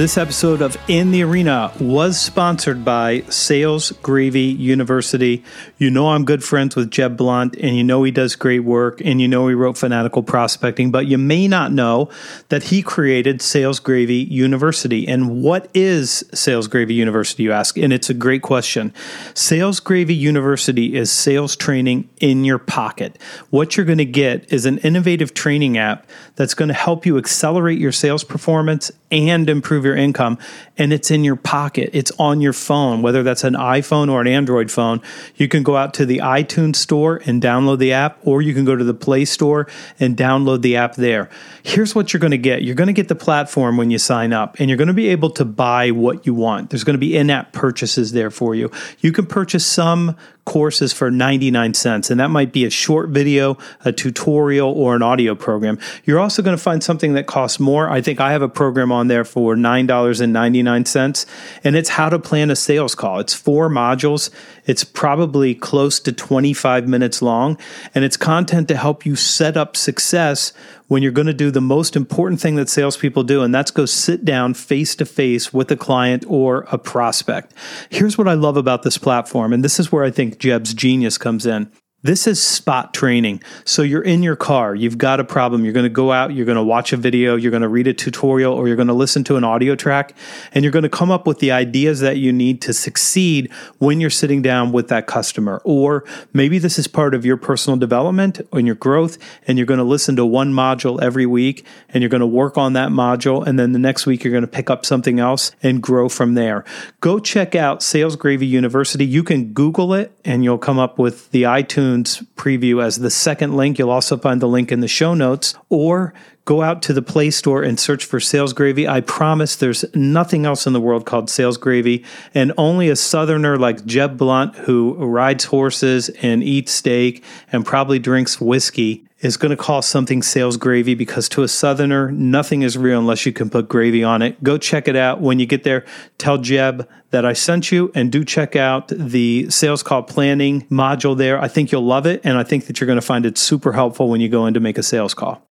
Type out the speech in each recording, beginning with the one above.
This episode of In the Arena was sponsored by Sales Gravy University. You know I'm good friends with Jeb Blount, and you know he does great work, and you know he wrote Fanatical Prospecting, but you may not know that he created Sales Gravy University. And what is Sales Gravy University, you ask? And it's a great question. Sales Gravy University is sales training in your pocket. What you're going to get is an innovative training app that's going to help you accelerate your sales performance and improve your income. And it's in your pocket, it's on your phone, whether that's an iPhone or an Android phone. You can go out to the iTunes store and download the app, or you can go to the Play Store and download the app there. Here's what you're going to get you're going to get the platform when you sign up, and you're going to be able to buy what you want. There's going to be in app purchases there for you. You can purchase some courses for 99 cents, and that might be a short video, a tutorial, or an audio program. You're also going to find something that costs more. I think I have a program on there for $9.99, and it's how to plan a sales call. It's four modules, it's probably close to 25 minutes long, and it's content to help you set up success when you're going to do the most important thing that salespeople do, and that's go sit down face to face with a client or a prospect. Here's what I love about this platform, and this is where I think Jeb's genius comes in. This is spot training. So you're in your car, you've got a problem, you're going to go out, you're going to watch a video, you're going to read a tutorial, or you're going to listen to an audio track, and you're going to come up with the ideas that you need to succeed when you're sitting down with that customer. Or maybe this is part of your personal development and your growth, and you're going to listen to one module every week, and you're going to work on that module, and then the next week you're going to pick up something else and grow from there. Go check out Sales Gravy University. You can Google it, and you'll come up with the iTunes preview as the second link. You'll also find the link in the show notes, or go out to the Play Store and search for Sales Gravy. I promise there's nothing else in the world called Sales Gravy, and only a Southerner like Jeb Blount, who rides horses and eats steak and probably drinks whiskey, is going to call something sales gravy because to a southerner nothing is real unless you can put gravy on it. Go check it out. When you get there tell jeb that i sent you and do check out the sales call planning module there. I think you'll love it and i think that you're going to find it super helpful when you go in to make a sales call.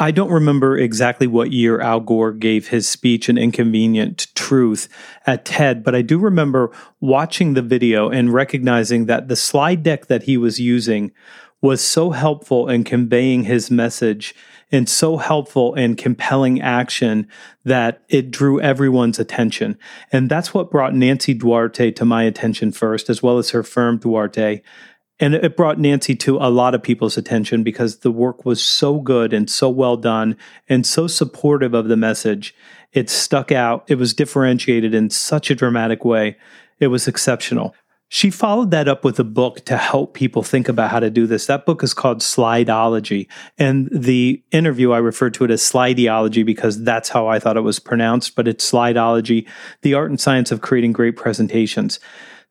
I don't remember exactly what year Al Gore gave his speech, An Inconvenient Truth, at TED, but I do remember watching the video and recognizing that the slide deck that he was using was so helpful in conveying his message and so helpful in compelling action that it drew everyone's attention. And that's what brought Nancy Duarte to my attention first, as well as her firm, Duarte. And it brought Nancy to a lot of people's attention because the work was so good and so well done and so supportive of the message. It stuck out. It was differentiated in such a dramatic way. It was exceptional. She followed that up with a book to help people think about how to do this. That book is called Slideology. And the interview, I refer to it as Slideology because that's how I thought it was pronounced, but it's Slideology, the art and science of creating great presentations.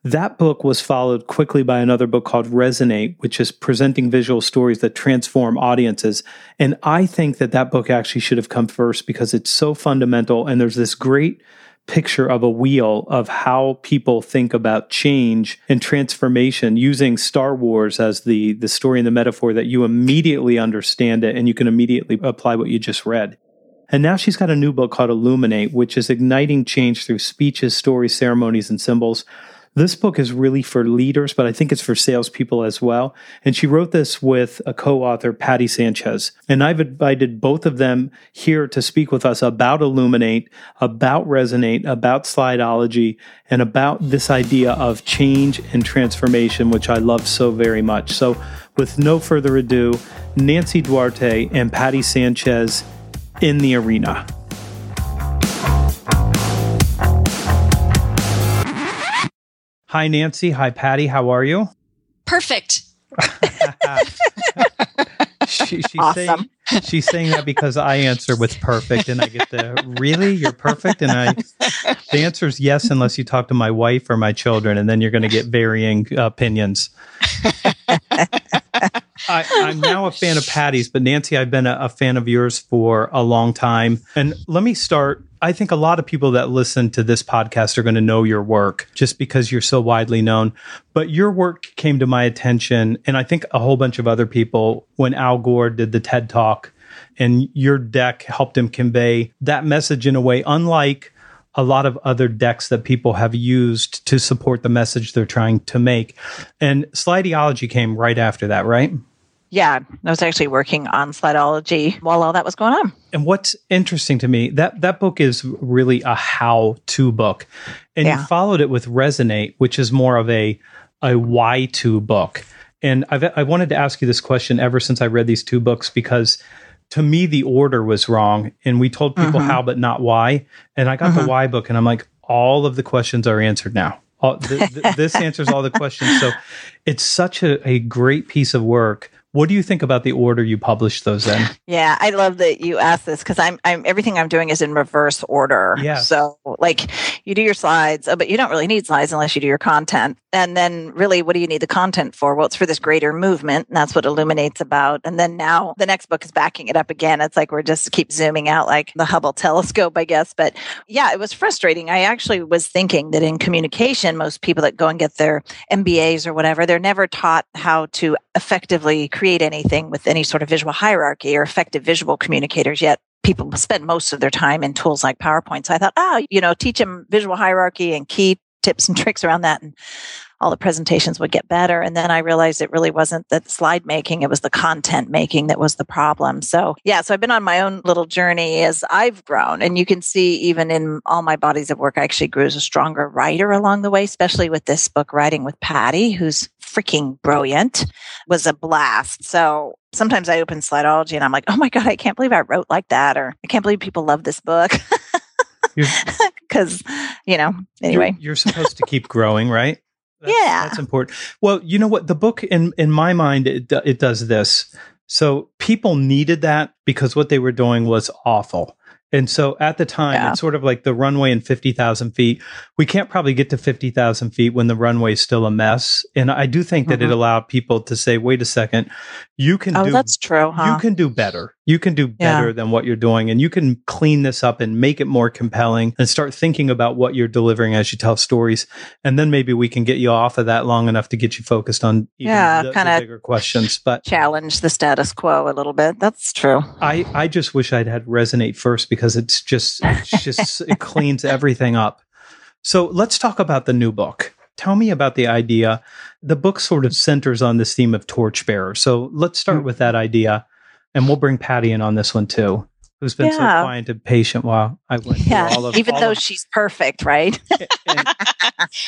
That book was followed quickly by another book called Resonate, which is presenting visual stories that transform audiences. And I think that that book actually should have come first because it's so fundamental. And there's this great picture of a wheel of how people think about change and transformation using Star Wars as the, the story and the metaphor that you immediately understand it and you can immediately apply what you just read. And now she's got a new book called Illuminate, which is igniting change through speeches, stories, ceremonies, and symbols. This book is really for leaders, but I think it's for salespeople as well. And she wrote this with a co author, Patti Sanchez. And I've invited both of them here to speak with us about Illuminate, about Resonate, about Slideology, and about this idea of change and transformation, which I love so very much. So, with no further ado, Nancy Duarte and Patti Sanchez in the arena. Hi, Nancy. Hi, Patti. How are you? Perfect. she, she's, Awesome. saying, she's saying that because I answer with perfect, and I get the really you're perfect, and I the answer is yes, unless you talk to my wife or my children, and then you're going to get varying opinions. I, I'm now a fan of Patti's, but Nancy, I've been a, a fan of yours for a long time. And let me start. I think a lot of people that listen to this podcast are going to know your work just because you're so widely known. But your work came to my attention, and I think a whole bunch of other people when Al Gore did the TED Talk, and your deck helped him convey that message in a way unlike a lot of other decks that people have used to support the message they're trying to make. And Slideology came right after that, right? Yeah, I was actually working on Slideology while all that was going on. And what's interesting to me that that book is really a how-to book, and Yeah. you followed it with Resonate, which is more of a a why-to book. And I've I wanted to ask you this question ever since I read these two books because to me the order was wrong, and we told people Mhm. how but not why. And I got the Mhm. why book, and I'm like, all of the questions are answered now. All, th- th- this answers all the questions. So it's such a, a great piece of work. What do you think about the order you published those in? Yeah, I love that you asked this because I'm, I'm everything I'm doing is in reverse order. Yeah. So like you do your slides, uh, but you don't really need slides unless you do your content. And then really, what do you need the content for? Well, it's for this greater movement, and that's what Illuminate's about. And then now the next book is backing it up again. It's like we're just keep zooming out like the Hubble telescope, I guess. But yeah, it was frustrating. I actually was thinking that in communication, most people that go and get their MBAs or whatever, they're never taught how to effectively create anything with any sort of visual hierarchy or effective visual communicators yet. People spend most of their time in tools like PowerPoint. So I thought, oh, you know, teach them visual hierarchy and key tips and tricks around that. And all the presentations would get better. And then I realized it really wasn't the slide making, it was the content making that was the problem. So, yeah, so I've been on my own little journey as I've grown. And you can see even in all my bodies of work, I actually grew as a stronger writer along the way, especially with this book, Writing with Patti, who's freaking brilliant, was a blast. So, Sometimes I open Slideology and I'm like, oh my God, I can't believe I wrote like that. Or I can't believe people love this book. Because, you know, anyway. You're, you're supposed to keep growing, right? That's, Yeah. that's important. Well, you know what? The book, in in my mind, it it does this. So people needed that because what they were doing was awful. And so at the time, Yeah. it's sort of like the runway in 50,000 feet. We can't probably get to 50,000 feet when the runway is still a mess. And I do think that it Mhm. allowed people to say, wait a second, you can Oh, do that's true, huh? you can do better. You can do Yeah. better than what you're doing, and you can clean this up and make it more compelling and start thinking about what you're delivering as you tell stories. And then maybe we can get you off of that long enough to get you focused on even Yeah, the, the kinda- bigger questions. But challenge the status quo a little bit. That's true. I, I just wish I'd had resonate first because it's just it's just it cleans everything up. So let's talk about the new book. Tell me about the idea. The book sort of centers on this theme of torchbearer. So let's start Mm. with that idea, and we'll bring Patti in on this one too, who's been so kind and patient while I went through all of even all though of- she's perfect, right? and,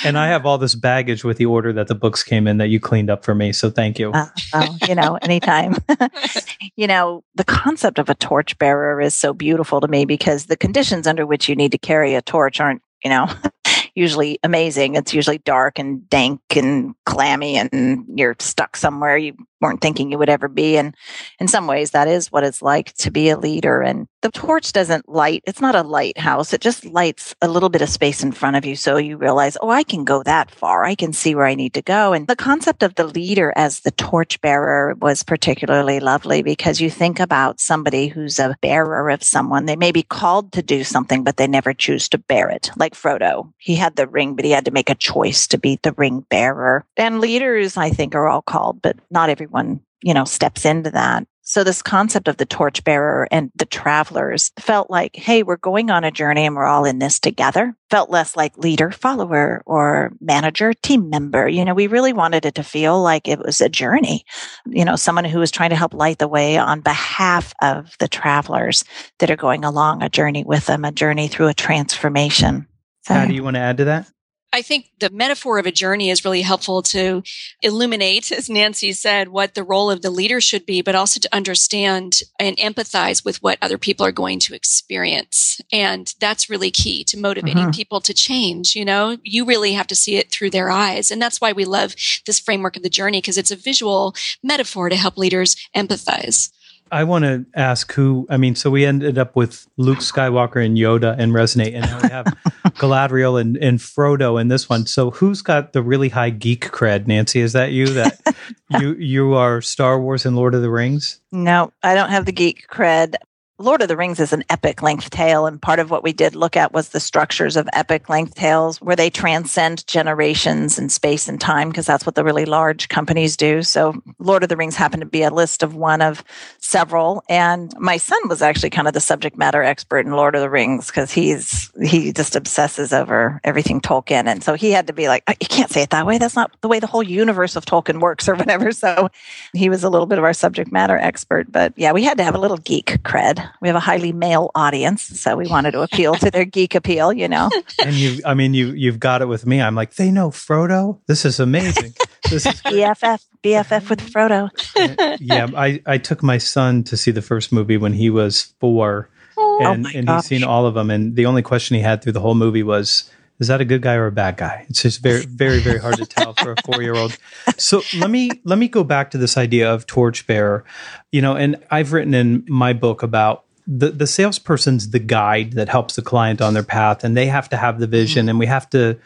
and I have all this baggage with the order that the books came in that you cleaned up for me. So thank you. Uh, oh, you know, anytime. you know, the concept of a torch bearer is so beautiful to me because the conditions under which you need to carry a torch aren't, you know, usually amazing. It's usually dark and dank and clammy and you're stuck somewhere you weren't thinking you would ever be. And in some ways, that is what it's like to be a leader. And the torch doesn't light, it's not a lighthouse. It just lights a little bit of space in front of you. So you realize, oh, I can go that far. I can see where I need to go. And the concept of the leader as the torch bearer was particularly lovely because you think about somebody who's a bearer of someone. They may be called to do something, but they never choose to bear it. Like Frodo, he had the ring, but he had to make a choice to be the ring bearer. And leaders, I think, are all called, but not everyone, you know, steps into that. So this concept of the torchbearer and the travelers felt like, hey, we're going on a journey and we're all in this together. Felt less like leader, follower, or manager, team member. You know, we really wanted it to feel like it was a journey. You know, someone who was trying to help light the way on behalf of the travelers that are going along a journey with them, a journey through a transformation. So, do you want to add to that? I think the metaphor of a journey is really helpful to illuminate, as Nancy said, what the role of the leader should be, but also to understand and empathize with what other people are going to experience. And that's really key to motivating Mhm. people to change. You know, you really have to see it through their eyes. And that's why we love this framework of the journey because it's a visual metaphor to help leaders empathize. I want to ask who. I mean, so we ended up with Luke Skywalker and Yoda and Resonate, and now we have Galadriel and, and Frodo in this one. So who's got the really high geek cred? Nancy, is that you? That you you are Star Wars and Lord of the Rings? No, I don't have the geek cred. Lord of the Rings is an epic length tale, and part of what we did look at was the structures of epic length tales where they transcend generations and space and time, because that's what the really large companies do. So, Lord of the Rings happened to be a list of one of several, and my son was actually kind of the subject matter expert in Lord of the Rings because he's he just obsesses over everything Tolkien, and so he had to be like, "Uh, "You can't say it that way. That's not the way the whole universe of Tolkien works, or whatever." So, he was a little bit of our subject matter expert. But yeah, we had to have a little geek cred. We have a highly male audience, so we wanted to appeal to their geek appeal, you know. And you, I mean, you you've got it with me. I'm like, they know Frodo. This is amazing. This is BFF, BFF with Frodo. yeah. I I took my son to see the first movie when he was four, oh and my and he's seen all of them. And the only question he had through the whole movie was, "Is that a good guy or a bad guy?" It's just very very very hard to tell for a four year old. So let me let me go back to this idea of torchbearer. You know, and I've written in my book about the the salesperson's the guide that helps the client on their path, and they have to have the vision, mm. and we have to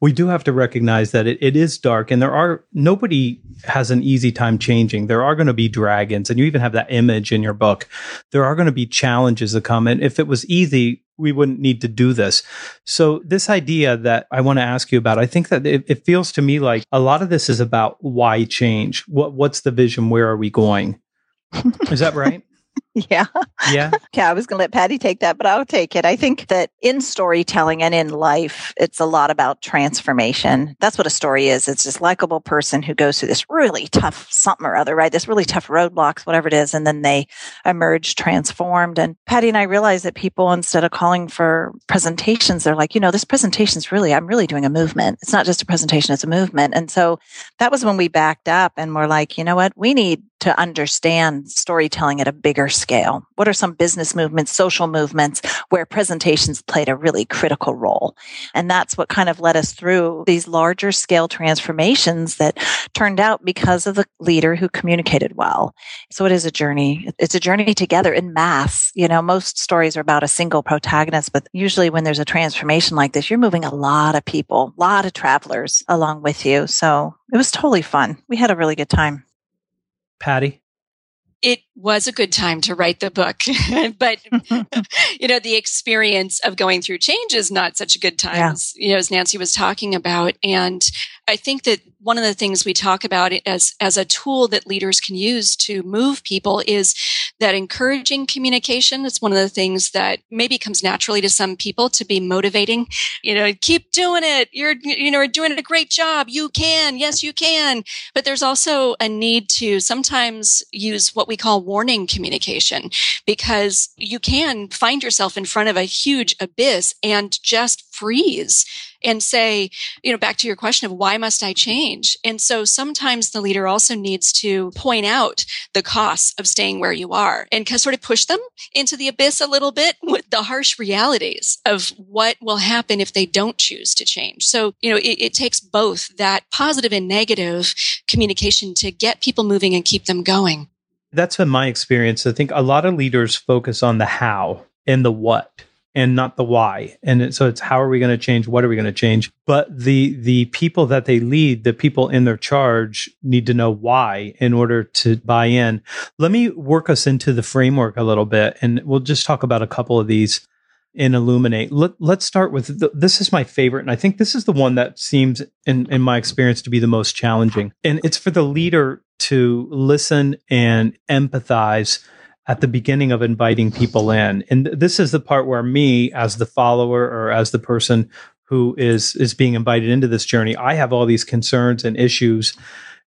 we do have to recognize that it, it is dark and there are nobody has an easy time changing there are going to be dragons and you even have that image in your book there are going to be challenges that come and if it was easy we wouldn't need to do this. So this idea that i want to ask you about i think that it, it feels to me like a lot of this is about why change. What what's the vision? Where are we going? Is that right Yeah. yeah Yeah, I was going to let Patti take that, but I'll take it. I think that in storytelling and in life, it's a lot about transformation. That's what a story is. It's this likable person who goes through this really tough something or other, right? This really tough roadblocks, whatever it is, and then they emerge transformed. And Patti and I realized that people, instead of calling for presentations, they're like, you know, this presentation's really, I'm really doing a movement. It's not just a presentation, it's a movement. And so that was when we backed up and we're like, you know what? We need to understand storytelling at a bigger scale. What are some business movements, social movements where presentations played a really critical role? And that's what kind of led us through these larger scale transformations that turned out because of the leader who communicated well. So it is a journey. It's a journey together in mass. You know, most stories are about a single protagonist, but usually when there's a transformation like this, you're moving a lot of people, a lot of travelers along with you. So it was totally fun. We had a really good time. patti It was a good time to write the book, but you know, the experience of going through change is not such a good time Yeah. as, you know, as Nancy was talking about. And I think that one of the things we talk about as, as a tool that leaders can use to move people is that encouraging communication. It's one of the things that maybe comes naturally to some people to be motivating, you know, keep doing it. You're, you know, doing a great job. You can. Yes, you can. But there's also a need to sometimes use what we call warning communication because you can find yourself in front of a huge abyss and just freeze and say, you know, back to your question of why must I change? And so sometimes the leader also needs to point out the costs of staying where you are and sort of push them into the abyss a little bit with the harsh realities of what will happen if they don't choose to change. So, you know, it, it takes both that positive and negative communication to get people moving and keep them going. That's been my experience. I think a lot of leaders focus on the how and the what and not the why. And so it's how are we going to change? What are we going to change? But the the people that they lead, the people in their charge need to know why in order to buy in. Let me work us into the framework a little bit and we'll just talk about a couple of these and illuminate. Let, let's start with the, this is my favorite and I think this is the one that seems in in my experience to be the most challenging. And it's for the leader to listen and empathize at the beginning of inviting people in. And this is the part where me as the follower or as the person who is is being invited into this journey, I have all these concerns and issues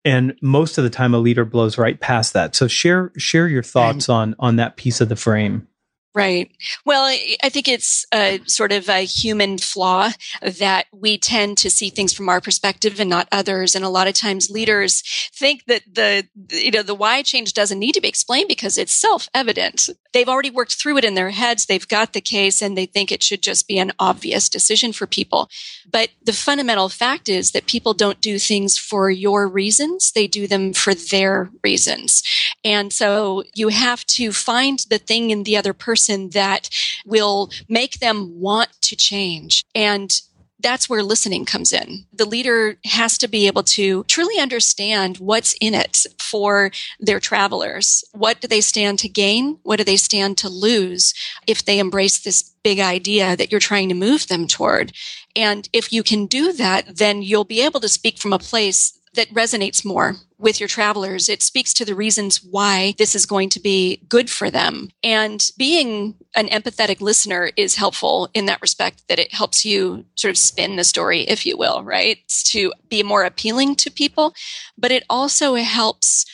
and most of the time a leader blows right past that. So share share your thoughts on on that piece of the frame. Right. Well, I think it's a sort of a human flaw that we tend to see things from our perspective and not others. And a lot of times leaders think that the, you know, the why change doesn't need to be explained because it's self-evident. They've already worked through it in their heads. They've got the case and they think it should just be an obvious decision for people. But the fundamental fact is that people don't do things for your reasons. They do them for their reasons. And so you have to find the thing in the other person that will make them want to change. And that's where listening comes in. The leader has to be able to truly understand what's in it for their travelers. What do they stand to gain? What do they stand to lose if they embrace this big idea that you're trying to move them toward? And if you can do that, then you'll be able to speak from a place that resonates more with your travelers. It speaks to the reasons why this is going to be good for them. And being an empathetic listener is helpful in that respect, that it helps you sort of spin the story, if you will, right? To be more appealing to people, but it also helps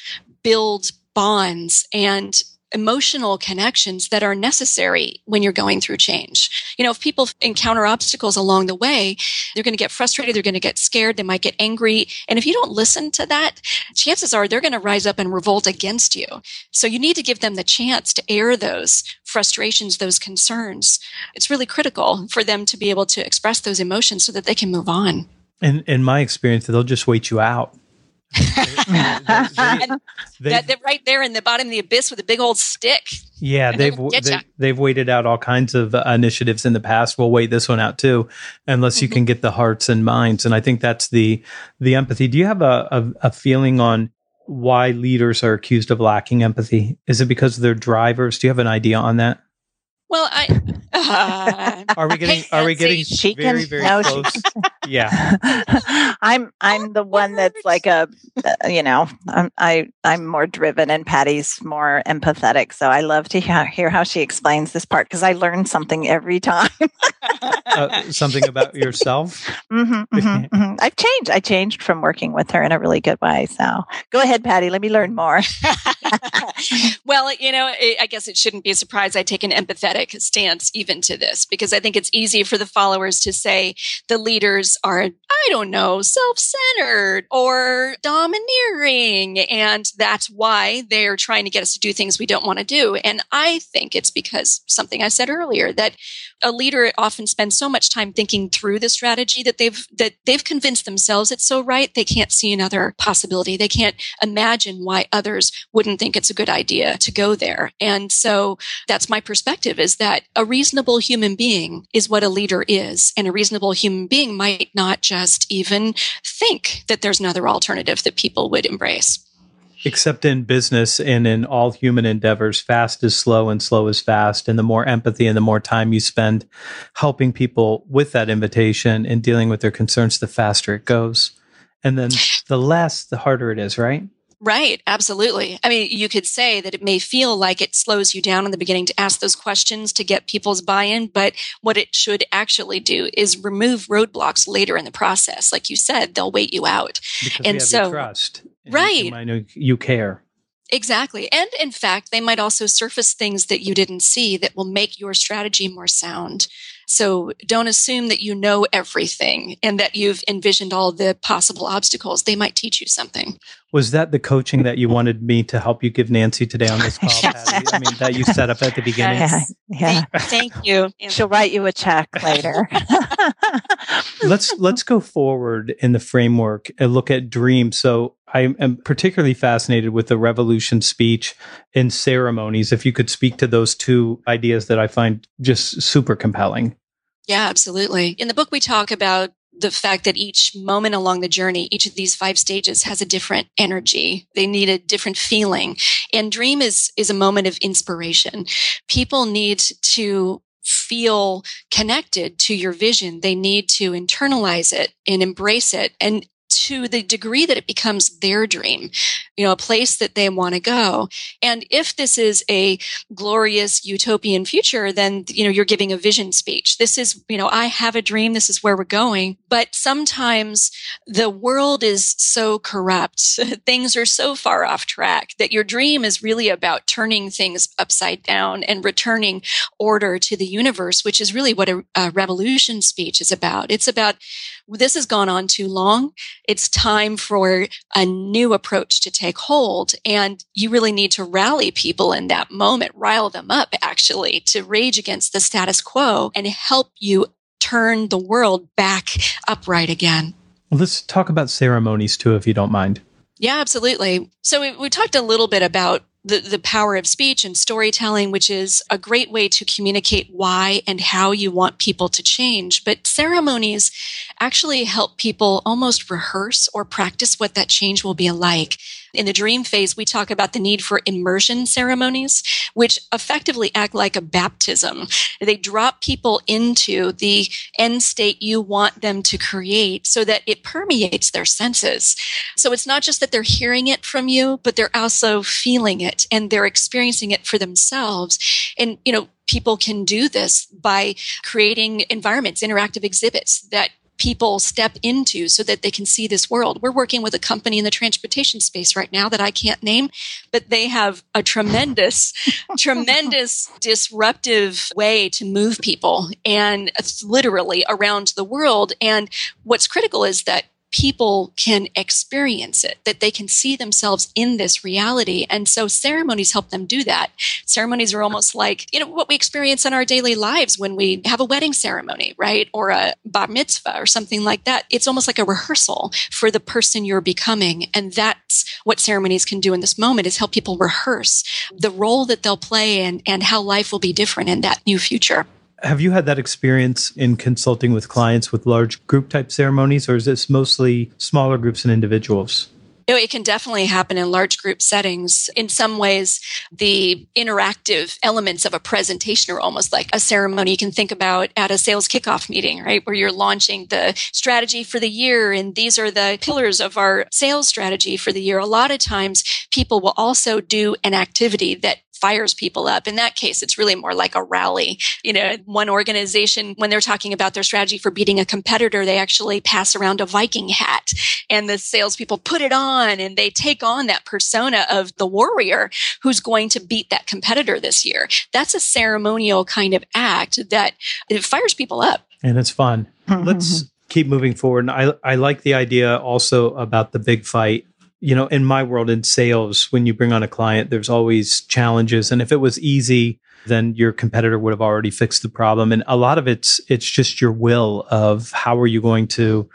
build bonds and emotional connections that are necessary when you're going through change. You know, if people encounter obstacles along the way, they're going to get frustrated, they're going to get scared, they might get angry. And if you don't listen to that, chances are they're going to rise up and revolt against you. So you need to give them the chance to air those frustrations, those concerns. It's really critical for them to be able to express those emotions so that they can move on. And in my experience, they'll just wait you out. And They- that, that right there in the bottom of the abyss with a big old stick. yeah, they're they've gonna they, they've waited out all kinds of uh, initiatives in the past. We'll wait this one out too, unless you Mhm. can get the hearts and minds. And I think that's the the empathy. Do you have a, a, a feeling on why leaders are accused of lacking empathy? Is it because they're drivers? Do you have an idea on that? Well, I. Uh, Are we getting? Are we getting She very can- very no, she- close? Yeah. I'm I'm the one that's like a uh, you know I'm I I'm more driven and Patti's more empathetic. So I love to hear, hear how she explains this part because I learn something every time. Uh, something about yourself. hmm hmm I've changed. I changed from working with her in a really good way. So go ahead, Patti. Let me learn more. well, you know, I I guess it shouldn't be a surprise I take an empathetic stance even to this because I think it's easy for the followers to say the leaders are, I don't know, self centered or domineering. And that's why they're trying to get us to do things we don't want to do. And I think it's because something I said earlier that a leader often spends so much time thinking through the strategy that they've that they've convinced themselves it's so right they can't see another possibility. They can't imagine why others wouldn't think it's a good idea to go there. And so that's my perspective is that a reasonable human being is what a leader is. And a reasonable human being might not just even think that there's another alternative that people would embrace Except in business and in all human endeavors, fast is slow and slow is fast. And the more empathy and the more time you spend helping people with that invitation and dealing with their concerns, the faster it goes. And then the less, the harder it is, right? Right, absolutely. I mean, you could say that it may feel like it slows you down in the beginning to ask those questions to get people's buy in, but what it should actually do is remove roadblocks later in the process. Like you said, they'll wait you out. Because And so- trust. And Right. You, know you care. Exactly. And in fact, they might also surface things that you didn't see that will make your strategy more sound. So don't assume that you know everything and that you've envisioned all the possible obstacles. They might teach you something. Was that the coaching that you wanted me to help you give Nancy today on this call, Patti? I mean, that you set up at the beginning? Yeah, yeah. Thank you. She'll write you a check later. let's let's go forward in the framework and look at dreams. So I am particularly fascinated with the revolution speech and ceremonies. If you could speak to those two ideas that I find just super compelling. Yeah, absolutely. In the book, we talk about the fact that each moment along the journey, each of these five stages has a different energy. They need a different feeling. And dream is, is a moment of inspiration. People need to feel connected to your vision. They need to internalize it and embrace it and to the degree that it becomes their dream, you know, a place that they want to go. And if this is a glorious utopian future, then, you know, you're giving a vision speech. This is, you know, I have a dream. This is where we're going. But sometimes the world is so corrupt. things are so far off track that your dream is really about turning things upside down and returning order to the universe, which is really what a, a revolution speech is about. It's about this has gone on too long. It's time for a new approach to take hold. And you really need to rally people in that moment, rile them up actually to rage against the status quo and help you turn the world back upright again. Well, let's talk about ceremonies too, if you don't mind. Yeah, absolutely. So we, we talked a little bit about the, the power of speech and storytelling, which is a great way to communicate why and how you want people to change. But ceremonies actually help people almost rehearse or practice what that change will be like. In the dream phase, we talk about the need for immersion ceremonies, which effectively act like a baptism. They drop people into the end state you want them to create so that it permeates their senses. So it's not just that they're hearing it from you, but they're also feeling it and they're experiencing it for themselves. And, you know, people can do this by creating environments, interactive exhibits that people step into so that they can see this world. We're working with a company in the transportation space right now that I can't name, but they have a tremendous, tremendous disruptive way to move people and literally around the world. And what's critical is that people can experience it, that they can see themselves in this reality. And so ceremonies help them do that. Ceremonies are almost like, you know, what we experience in our daily lives when we have a wedding ceremony, right? Or a bar mitzvah or something like that. It's almost like a rehearsal for the person you're becoming. And that's what ceremonies can do in this moment is help people rehearse the role that they'll play and, and how life will be different in that new future. Have you had that experience in consulting with clients with large group type ceremonies, or is this mostly smaller groups and individuals? Know, it can definitely happen in large group settings. In some ways, the interactive elements of a presentation are almost like a ceremony you can think about at a sales kickoff meeting, right? Where you're launching the strategy for the year and these are the pillars of our sales strategy for the year. A lot of times people will also do an activity that fires people up. In that case, it's really more like a rally. You know, one organization, when they're talking about their strategy for beating a competitor, they actually pass around a Viking hat and the salespeople put it on and they take on that persona of the warrior who's going to beat that competitor this year. That's a ceremonial kind of act that it fires people up. And it's fun. Mm-hmm. Let's keep moving forward. And I, I like the idea also about the big fight you know, in my world in sales, when you bring on a client, there's always challenges. And if it was easy, then your competitor would have already fixed the problem. And a lot of it's it's just your will of how are you going to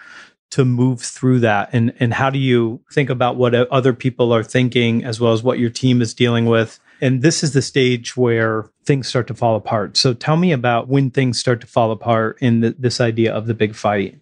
to move through that and and how do you think about what other people are thinking as well as what your team is dealing with and this is the stage where things start to fall apart so tell me about when things start to fall apart in the, this idea of the big fight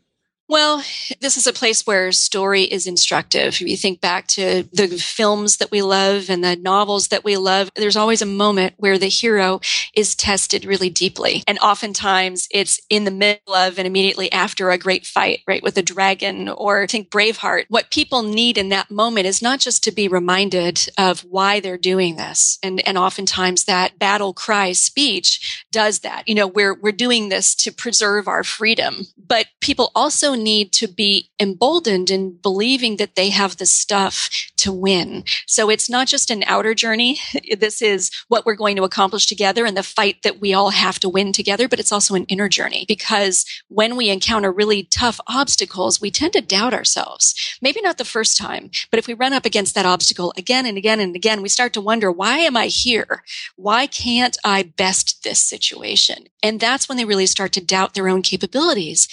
well, this is a place where story is instructive. If you think back to the films that we love and the novels that we love, there's always a moment where the hero is tested really deeply. And oftentimes it's in the middle of and immediately after a great fight, right? With a dragon or think Braveheart. What people need in that moment is not just to be reminded of why they're doing this. And, and oftentimes that battle cry speech does that. You know, we're, we're doing this to preserve our freedom, but people also need to be emboldened in believing that they have the stuff to win. So it's not just an outer journey. This is what we're going to accomplish together and the fight that we all have to win together, but it's also an inner journey because when we encounter really tough obstacles, we tend to doubt ourselves. Maybe not the first time, but if we run up against that obstacle again and again and again, we start to wonder, why am I here? Why can't I best this situation? And that's when they really start to doubt their own capabilities.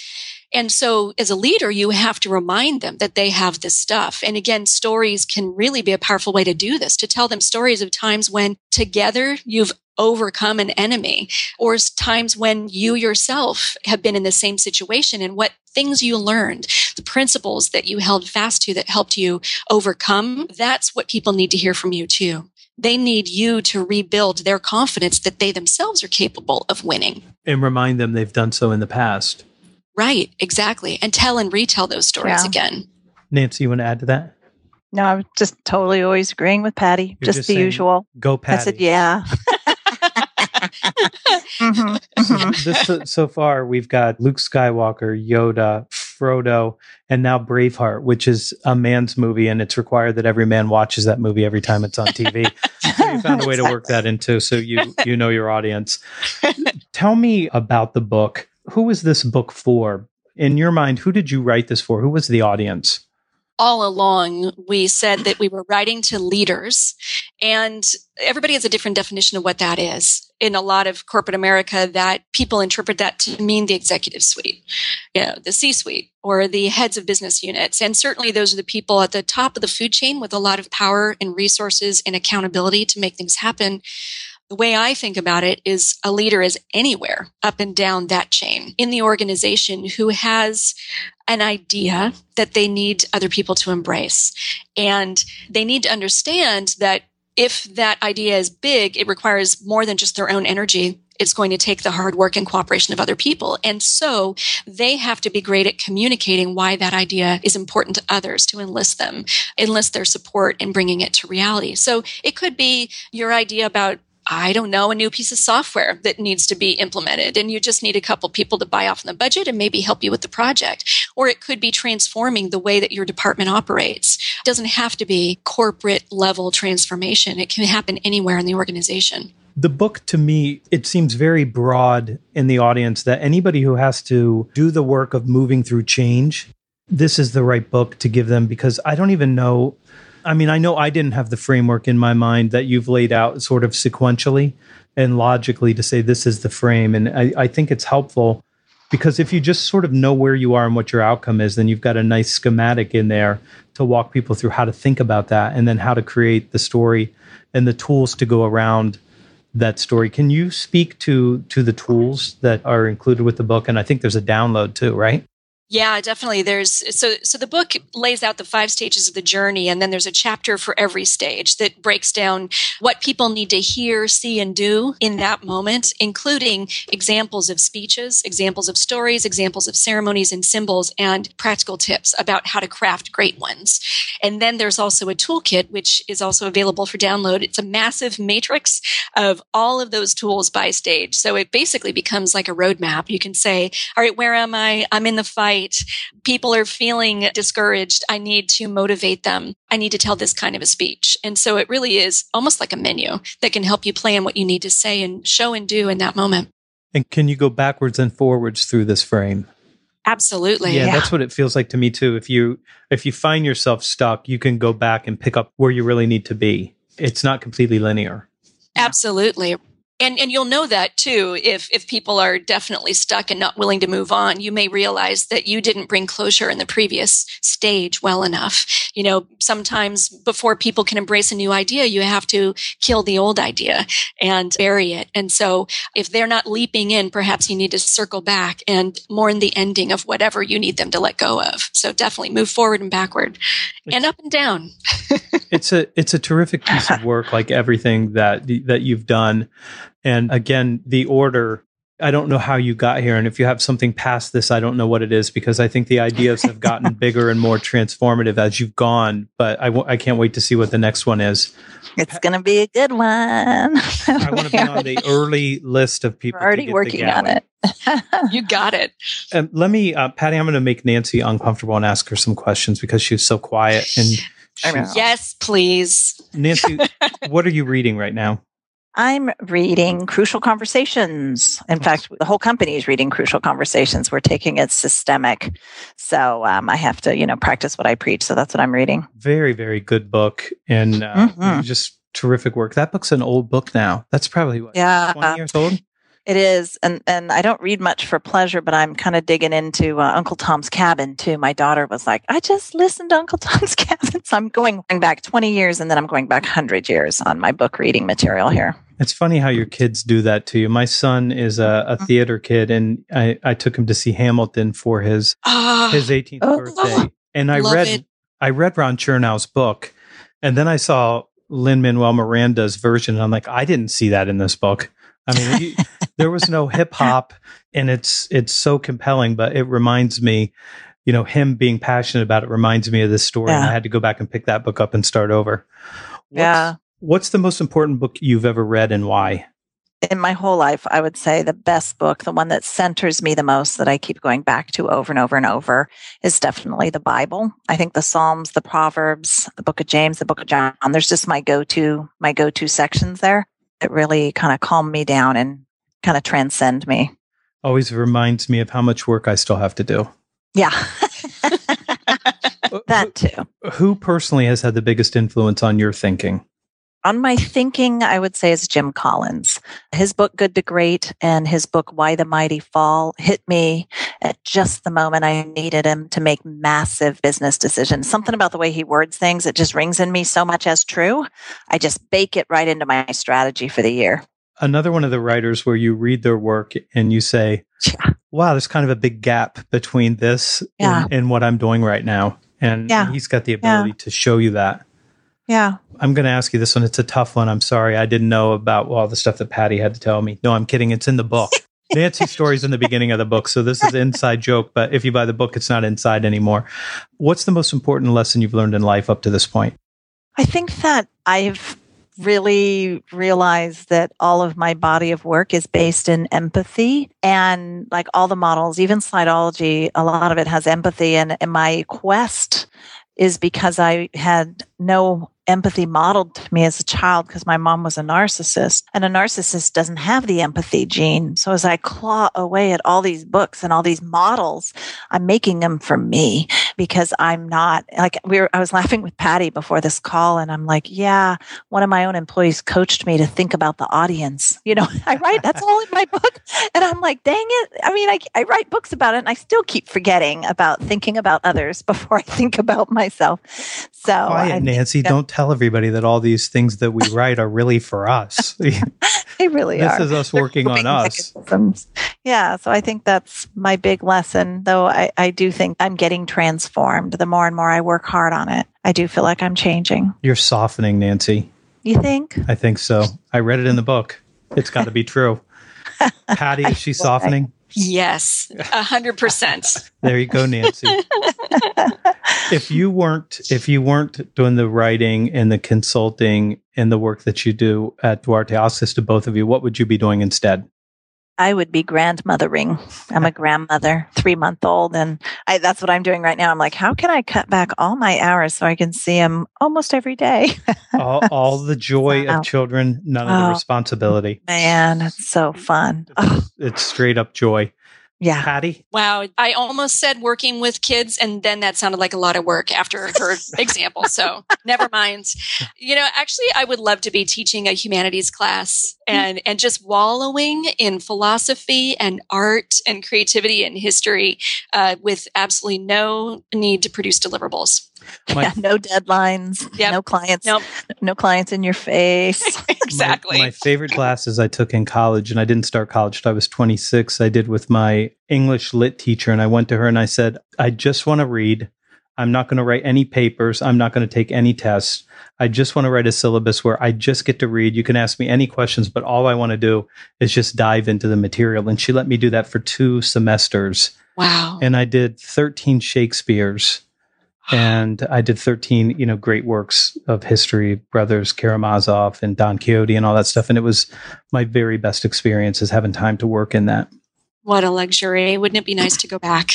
And so as a leader, you have to remind them that they have this stuff. And again, stories can really be a powerful way to do this, to tell them stories of times when together you've overcome an enemy or times when you yourself have been in the same situation and what things you learned, the principles that you held fast to that helped you overcome. That's what people need to hear from you too. They need you to rebuild their confidence that they themselves are capable of winning. And remind them they've done so in the past. Right, exactly. And tell and retell those stories Yeah. again. Nancy, you want to add to that? No, I'm just totally always agreeing with Patti. Just, just the saying usual. Go, Patti. I said, yeah. Mhm, mhm. this, so, so far, we've got Luke Skywalker, Yoda, Frodo, and now Braveheart, which is a man's movie, and it's required that every man watches that movie every time it's on TV. so you found a way to work that into, so you you know your audience. Tell me about the book. Who was this book for? In your mind, who did you write this for? Who was the audience? all along we said that we were writing to leaders and everybody has a different definition of what that is in a lot of corporate america that people interpret that to mean the executive suite you know the c suite or the heads of business units and certainly those are the people at the top of the food chain with a lot of power and resources and accountability to make things happen the way I think about it is a leader is anywhere up and down that chain in the organization who has an idea that they need other people to embrace. And they need to understand that if that idea is big, it requires more than just their own energy. It's going to take the hard work and cooperation of other people. And so they have to be great at communicating why that idea is important to others to enlist them, enlist their support in bringing it to reality. So it could be your idea about I don't know, a new piece of software that needs to be implemented. And you just need a couple people to buy off in the budget and maybe help you with the project. Or it could be transforming the way that your department operates. It doesn't have to be corporate level transformation. It can happen anywhere in the organization. The book to me, it seems very broad in the audience that anybody who has to do the work of moving through change, this is the right book to give them because I don't even know. I mean, I know I didn't have the framework in my mind that you've laid out sort of sequentially and logically to say this is the frame. And I, I think it's helpful because if you just sort of know where you are and what your outcome is, then you've got a nice schematic in there to walk people through how to think about that and then how to create the story and the tools to go around that story. Can you speak to to the tools that are included with the book? And I think there's a download too, right? Yeah, definitely. There's so so the book lays out the five stages of the journey, and then there's a chapter for every stage that breaks down what people need to hear, see, and do in that moment, including examples of speeches, examples of stories, examples of ceremonies and symbols, and practical tips about how to craft great ones. And then there's also a toolkit, which is also available for download. It's a massive matrix of all of those tools by stage. So it basically becomes like a roadmap. You can say, all right, where am I? I'm in the fight. People are feeling discouraged. I need to motivate them. I need to tell this kind of a speech. And so it really is almost like a menu that can help you plan what you need to say and show and do in that moment. And can you go backwards and forwards through this frame? Absolutely. Yeah, that's what it feels like to me too. If you if you find yourself stuck, you can go back and pick up where you really need to be. It's not completely linear. Absolutely. And and you'll know that too if if people are definitely stuck and not willing to move on. You may realize that you didn't bring closure in the previous stage well enough. You know, sometimes before people can embrace a new idea, you have to kill the old idea and bury it. And so if they're not leaping in, perhaps you need to circle back and mourn the ending of whatever you need them to let go of. So definitely move forward and backward and up and down. it's a it's a terrific piece of work like everything that that you've done and again the order i don't know how you got here and if you have something past this i don't know what it is because i think the ideas have gotten bigger and more transformative as you've gone but I w- I can't wait to see what the next one is It's going to be a good one. i want to be on the early list of people We're already to get working the on it. You got it. Um, let me uh, patti i'm going to make nancy uncomfortable and ask her some questions because she's so quiet and she's- Yes, please. nancy what are you reading right now I'm reading Crucial Conversations. In fact, the whole company is reading Crucial Conversations. We're taking it systemic. So um, I have to, you know, practice what I preach. So that's what I'm reading. very very good book and uh, Mhm. just terrific work that book's an old book now that's probably what Yeah. 20 years old It is, and and I don't read much for pleasure, but I'm kind of digging into uh, Uncle Tom's Cabin too. My daughter was like, "I just listened to Uncle Tom's Cabin," so I'm going back 20 years, and then I'm going back 100 years on my book reading material here. It's funny how your kids do that to you. My son is a, a theater kid, and I, I took him to see Hamilton for his Ah, his 18th Oh. birthday, and I read it. I read Ron Chernow's book, and then I saw Lin Manuel Miranda's version. And I'm like, I didn't see that in this book. I mean, you, there was no hip hop, and it's it's so compelling. But it reminds me, you know, him being passionate about it reminds me of this story. And I had to go back and pick that book up and start over. What's, Yeah. What's the most important book you've ever read and why? in my whole life, I would say the best book, the one that centers me the most, that I keep going back to over and over and over, is definitely the Bible. I think the Psalms, the Proverbs, the Book of James, the Book of John. There's just my go-to, my go-to sections there that really kind of calm me down and kind of transcend me. Always reminds me of how much work I still have to do. Yeah, Uh, that too. who, who personally has had the biggest influence on your thinking? On my thinking, I would say is Jim Collins. His book, Good to Great, and his book, Why the Mighty Fall, hit me at just the moment I needed him to make massive business decisions. Something about the way he words things, it just rings in me so much as true. I just bake it right into my strategy for the year. Another one of the writers where you read their work and you say, Yeah. wow, there's kind of a big gap between this Yeah. and, and what I'm doing right now. And Yeah. he's got the ability to show you that. Yeah. I'm going to ask you this one. It's a tough one. I'm sorry. I didn't know about all the stuff that Patti had to tell me. No, I'm kidding. It's in the book. Nancy's story's in the beginning of the book. So this is an inside joke, but if you buy the book, it's not inside anymore. What's the most important lesson you've learned in life up to this point? I think that I've really realized that all of my body of work is based in empathy and like all the models, even Slidology, a lot of it has empathy. And, and my quest is because I had no empathy modeled to me as a child because my mom was a narcissist and a narcissist doesn't have the empathy gene. So as I claw away at all these books and all these models, I'm making them for me because I'm not like we were, I was laughing with Patti before this call and I'm like, yeah, one of my own employees coached me to think about the audience. You know, I write, that's all in my book. And I'm like, dang it. I mean, I, I write books about it and I still keep forgetting about thinking about others before I think about myself. So Quiet, I, Nancy. yeah. Don't tell everybody that all these things that we write are really for us. they really are. This is us They're working on us. mechanisms. Yeah. So I think that's my big lesson, though I, I do think I'm getting transformed. The more and more I work hard on it, I do feel like I'm changing. You're softening, Nancy. You think? I think so. I read it in the book. It's got to be true. Patti, is she softening? Yes, a hundred percent. There you go, Nancy. if you weren't if you weren't doing the writing and the consulting and the work that you do at Duarte, I'll ask this to both of you. What would you be doing instead? I would be grandmothering. I'm a grandmother, three month old, and I, that's what I'm doing right now. I'm like, how can I cut back all my hours so I can see him almost every day? All, all the joy Wow. of children, none of the Oh. responsibility. Man, it's so fun. Oh, It's straight up joy. Yeah. Patti, Wow, I almost said working with kids, and then that sounded like a lot of work after her example. So never mind. You know, actually, I would love to be teaching a humanities class and and just wallowing in philosophy and art and creativity and history uh, with absolutely no need to produce deliverables. my, yeah. No deadlines. Yep. No clients. Nope. No clients in your face. exactly. My, my favorite classes I took in college, and I didn't start college till I was 26. I did with my English lit teacher, and I went to her and I said, I just want to read. I'm not going to write any papers. I'm not going to take any tests. I just want to write a syllabus where I just get to read. You can ask me any questions, but all I want to do is just dive into the material. And she let me do that for two semesters. wow. And I did 13 Shakespeare's and I did 13, you know, great works of history, Brothers Karamazov and Don Quixote and all that stuff. And it was my very best experience is having time to work in that. What a luxury. Wouldn't it be nice to go back?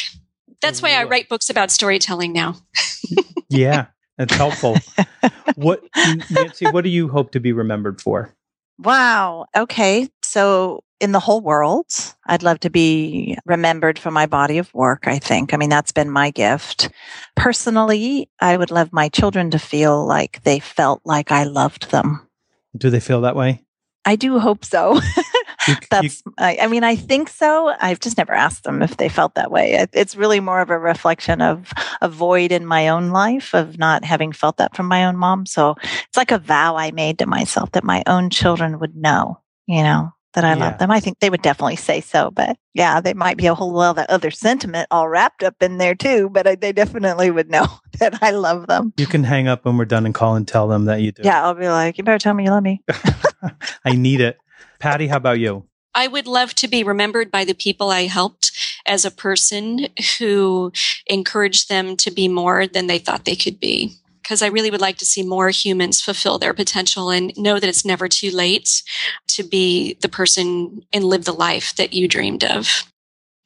That's why I write books about storytelling now. Yeah, that's helpful. what, Nancy, what do you hope to be remembered for? Wow. Okay. So, in the whole world, I'd love to be remembered for my body of work, I think. I mean, that's been my gift. Personally, I would love my children to feel like they felt like I loved them. Do they feel that way? I do hope so. You- you- That's, I, I mean, I think so. I've just never asked them if they felt that way. It, it's really more of a reflection of a void in my own life of not having felt that from my own mom. So it's like a vow I made to myself that my own children would know, you know, that I Yeah. love them. I think they would definitely say so, but yeah, they might be a whole lot of other sentiment all wrapped up in there too, but I, they definitely would know that I love them. you can hang up when we're done and call and tell them that you do. Yeah, I'll be like, you better tell me you love me. I need it. Patti, how about you? I would love to be remembered by the people I helped as a person who encouraged them to be more than they thought they could be. Because I really would like to see more humans fulfill their potential and know that it's never too late to be the person and live the life that you dreamed of.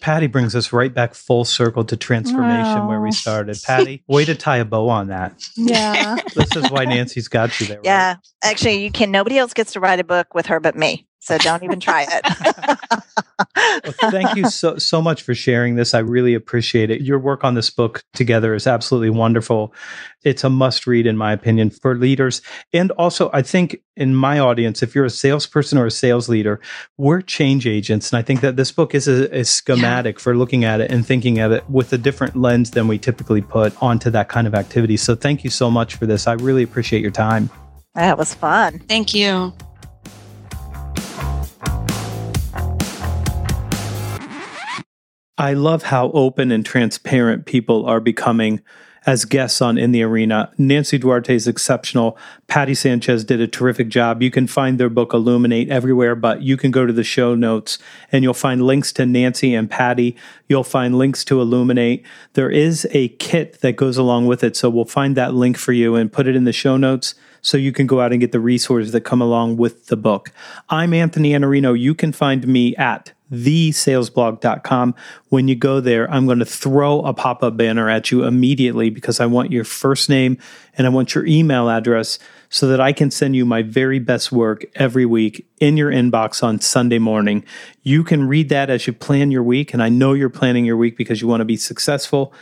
Patti brings us right back full circle to transformation where we started. Patti, way to tie a bow on that. Yeah. This is why Nancy's got you there. right? yeah. Actually, you can. Nobody else gets to write a book with her but me. So don't even try it. Well, thank you so so much for sharing this. I really appreciate it. Your work on this book together is absolutely wonderful. It's a must read, in my opinion, for leaders. And also, I think in my audience, if you're a salesperson or a sales leader, we're change agents. And I think that this book is a, a schematic for looking at it and thinking of it with a different lens than we typically put onto that kind of activity. So thank you so much for this. I really appreciate your time. that was fun. Thank you. I love how open and transparent people are becoming as guests on In the Arena. Nancy Duarte is exceptional. Patti Sanchez did a terrific job. You can find their book Illuminate everywhere, but you can go to the show notes and you'll find links to Nancy and Patti. You'll find links to Illuminate. There is a kit that goes along with it, so we'll find that link for you and put it in the show notes so you can go out and get the resources that come along with the book. I'm Anthony Iannarino. You can find me at thesalesblog.com. When you go there, I'm going to throw a pop up banner at you immediately because I want your first name and I want your email address so that I can send you my very best work every week in your inbox on Sunday morning. You can read that as you plan your week, and I know you're planning your week because you want to be successful.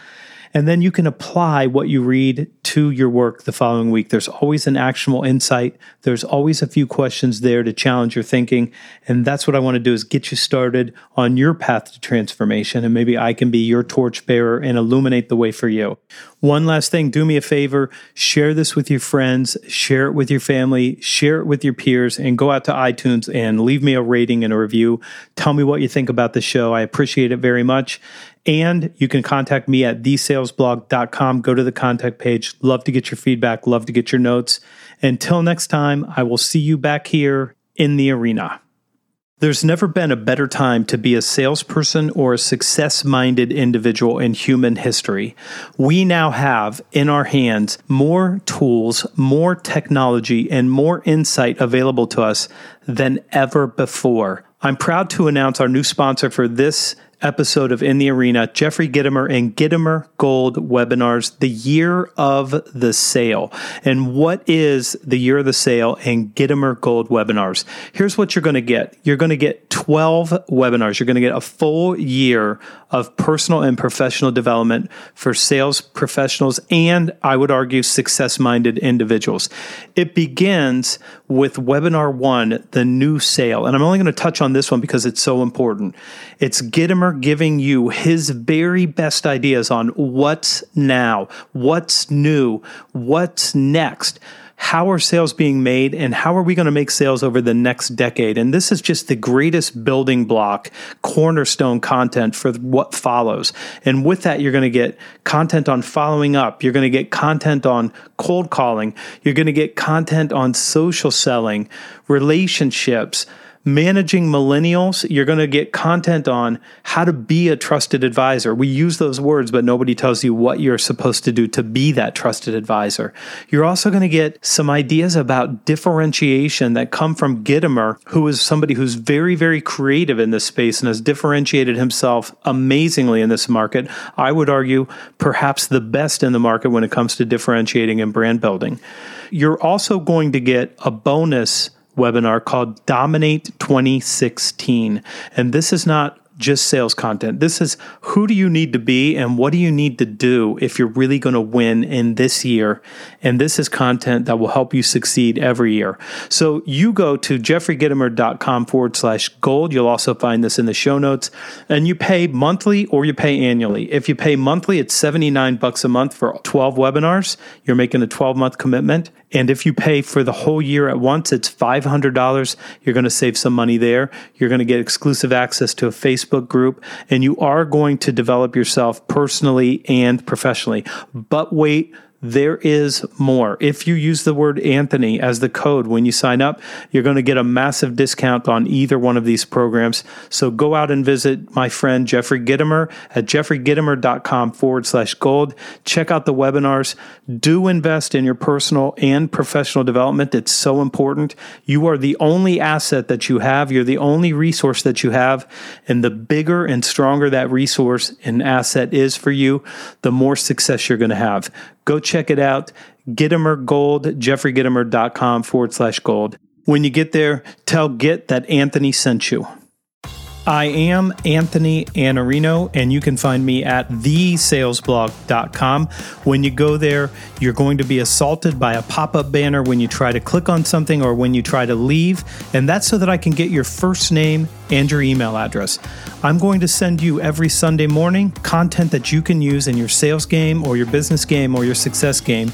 And then you can apply what you read to your work the following week. There's always an actionable insight. There's always a few questions there to challenge your thinking. And that's what I want to do is get you started on your path to transformation. And maybe I can be your torchbearer and illuminate the way for you. One last thing, do me a favor, share this with your friends, share it with your family, share it with your peers, and go out to iTunes and leave me a rating and a review. Tell me what you think about the show. I appreciate it very much. And you can contact me at thesalesblog.com. Go to the contact page. Love to get your feedback, love to get your notes. Until next time, I will see you back here in the arena. There's never been a better time to be a salesperson or a success minded individual in human history. We now have in our hands more tools, more technology, and more insight available to us than ever before. I'm proud to announce our new sponsor for this episode of In the Arena, Jeffrey Gitomer and Gitomer Gold Webinars, the year of the sale. And what is the year of the sale and Gitomer Gold Webinars? Here's what you're going to get you're going to get 12 webinars. You're going to get a full year of personal and professional development for sales professionals and I would argue success minded individuals. It begins with webinar one, the new sale. And I'm only going to touch on this one because it's so important. It's Gitomer giving you his very best ideas on what's now, what's new, what's next. How are sales being made and how are we going to make sales over the next decade? And this is just the greatest building block, cornerstone content for what follows. And with that, you're going to get content on following up. You're going to get content on cold calling. You're going to get content on social selling, relationships, managing millennials, you're going to get content on how to be a trusted advisor. We use those words, but nobody tells you what you're supposed to do to be that trusted advisor. You're also going to get some ideas about differentiation that come from Gitomer, who is somebody who's very, very creative in this space and has differentiated himself amazingly in this market. I would argue perhaps the best in the market when it comes to differentiating and brand building. You're also going to get a bonus webinar called Dominate 2016. And this is not just sales content. This is who do you need to be and what do you need to do if you're really going to win in this year. And this is content that will help you succeed every year. So you go to jeffreygitomer.com forward slash gold. You'll also find this in the show notes. And you pay monthly or you pay annually. If you pay monthly, it's 79 bucks a month for 12 webinars. You're making a 12 month commitment. And if you pay for the whole year at once, it's $500. You're going to save some money there. You're going to get exclusive access to a Facebook group, and you are going to develop yourself personally and professionally. But wait, there is more. If you use the word Anthony as the code when you sign up, you're going to get a massive discount on either one of these programs. So go out and visit my friend Jeffrey Gitomer at jeffreygitomer.com forward slash gold. Check out the webinars. Do invest in your personal and professional development. It's so important. You are the only asset that you have. You're the only resource that you have. And the bigger and stronger that resource and asset is for you, the more success you're going to have. Go check it out. Gitomer Gold, jeffreygitomer.com forward slash gold. When you get there, tell Git that Anthony sent you. I am Anthony Iannarino, and you can find me at thesalesblog.com. When you go there, you're going to be assaulted by a pop up banner when you try to click on something or when you try to leave, and that's so that I can get your first name and your email address. I'm going to send you every Sunday morning content that you can use in your sales game or your business game or your success game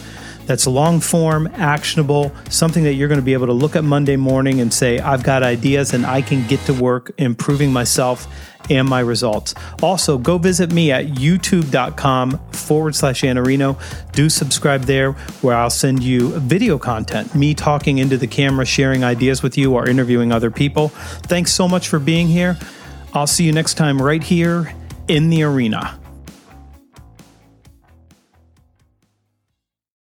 that's long form, actionable, something that you're going to be able to look at Monday morning and say, I've got ideas and I can get to work improving myself and my results. Also, go visit me at youtube.com forward slash Iannarino. Do subscribe there where I'll send you video content, me talking into the camera, sharing ideas with you, or interviewing other people. Thanks so much for being here. I'll see you next time right here in the arena.